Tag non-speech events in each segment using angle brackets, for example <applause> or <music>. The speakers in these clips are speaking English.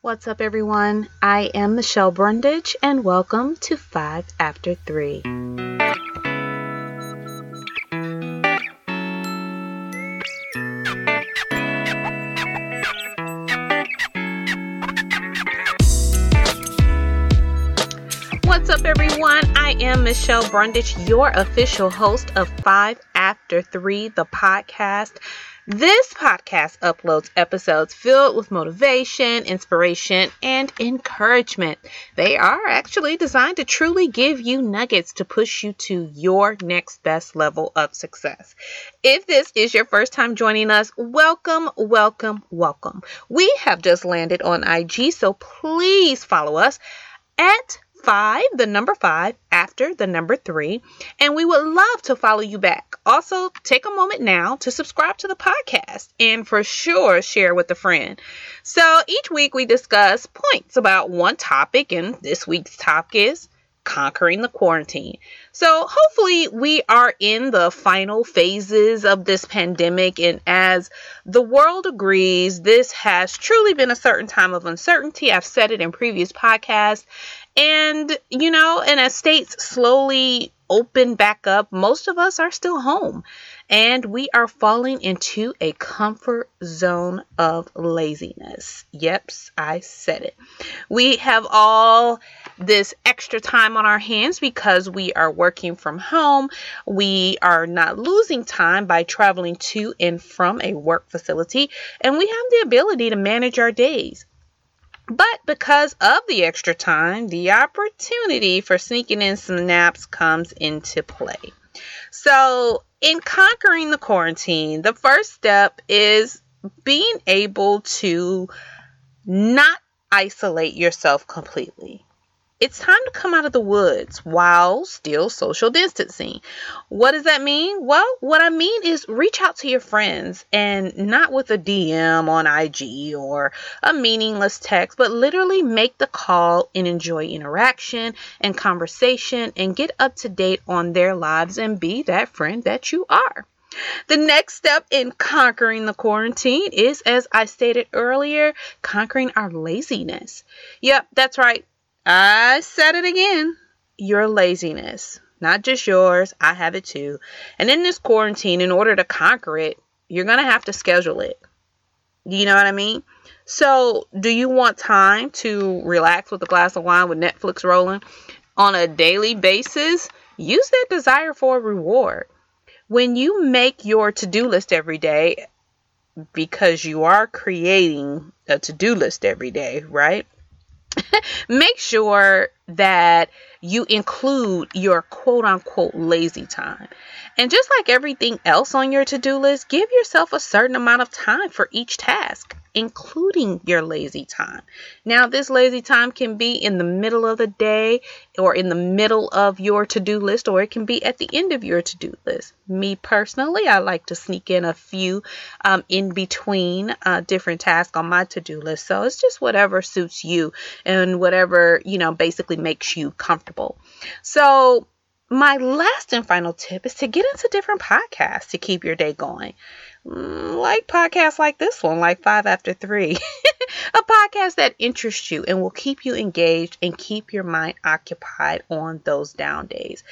What's up, everyone? I am Michelle Brundage, and welcome to 5 After 3. What's up, everyone? I am Michelle Brundage, your official host of 5 After 3, the podcast. This podcast uploads episodes filled with motivation, inspiration, and encouragement. They are actually designed to truly give you nuggets to push you to your next best level of success. If this is your first time joining us, welcome, welcome, welcome. We have just landed on IG, so please follow us at five, the number five, after the number three, and we would love to follow you back. Also, take a moment now to subscribe to the podcast and for sure share with a friend. So each week we discuss points about one topic, and this week's topic is conquering the quarantine. So, hopefully, we are in the final phases of this pandemic, and as the world agrees, this has truly been a certain time of uncertainty. I've said it in previous podcasts, and, you know, and as states slowly open back up, most of us are still home and we are falling into a comfort zone of laziness. Yep, I said it. We have all this extra time on our hands because we are working from home. We are not losing time by traveling to and from a work facility, and we have the ability to manage our days. But because of the extra time, the opportunity for sneaking in some naps comes into play. So, in conquering the quarantine, the first step is being able to not isolate yourself completely. It's time to come out of the woods while still social distancing. What does that mean? Well, what I mean is reach out to your friends and not with a DM on IG or a meaningless text, but literally make the call and enjoy interaction and conversation and get up to date on their lives and be that friend that you are. The next step in conquering the quarantine is, as I stated earlier, conquering our laziness. Yep, that's right. I said it again. Your laziness, not just yours, I have it too. And in this quarantine, in order to conquer it, you're going to have to schedule it. You know what I mean? So, do you want time to relax with a glass of wine with Netflix rolling on a daily basis? Use that desire for a reward. When you make your to do list every day, because you are creating a to do list every day, right? <laughs> make sure that you include your quote unquote lazy time. And just like everything else on your to do list, give yourself a certain amount of time for each task including your lazy time. Now, this lazy time can be in the middle of the day or in the middle of your to do list, or it can be at the end of your to do list. Me personally, I like to sneak in a few um, in between uh, different tasks on my to do list. So it's just whatever suits you and whatever, you know, basically makes you comfortable. So, my last and final tip is to get into different podcasts to keep your day going. Mm, like podcasts like this one, like Five After Three, <laughs> a podcast that interests you and will keep you engaged and keep your mind occupied on those down days.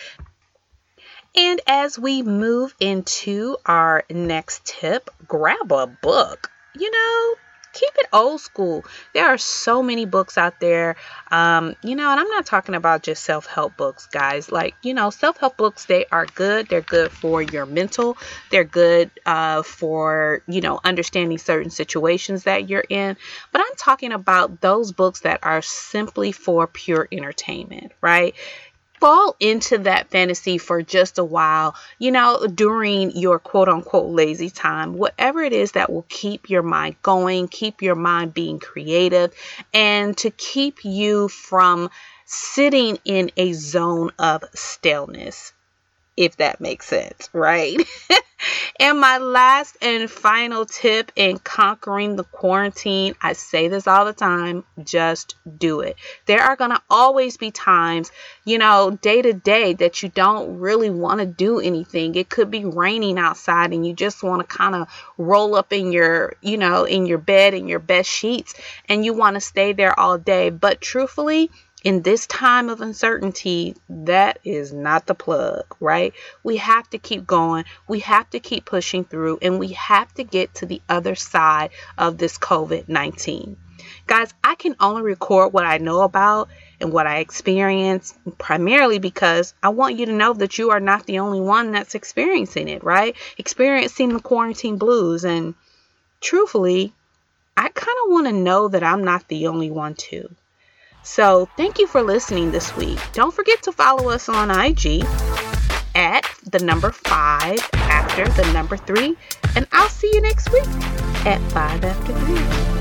And as we move into our next tip, grab a book. You know, keep it old school. There are so many books out there. Um, you know, and I'm not talking about just self help books, guys. Like, you know, self help books, they are good. They're good for your mental, they're good uh, for, you know, understanding certain situations that you're in. But I'm talking about those books that are simply for pure entertainment, right? Fall into that fantasy for just a while, you know, during your quote unquote lazy time, whatever it is that will keep your mind going, keep your mind being creative, and to keep you from sitting in a zone of staleness. If that makes sense, right? <laughs> and my last and final tip in conquering the quarantine, I say this all the time just do it. There are going to always be times, you know, day to day that you don't really want to do anything. It could be raining outside and you just want to kind of roll up in your, you know, in your bed in your best sheets and you want to stay there all day. But truthfully, in this time of uncertainty, that is not the plug, right? We have to keep going. We have to keep pushing through and we have to get to the other side of this COVID 19. Guys, I can only record what I know about and what I experience primarily because I want you to know that you are not the only one that's experiencing it, right? Experiencing the quarantine blues. And truthfully, I kind of want to know that I'm not the only one too. So, thank you for listening this week. Don't forget to follow us on IG at the number five after the number three. And I'll see you next week at five after three.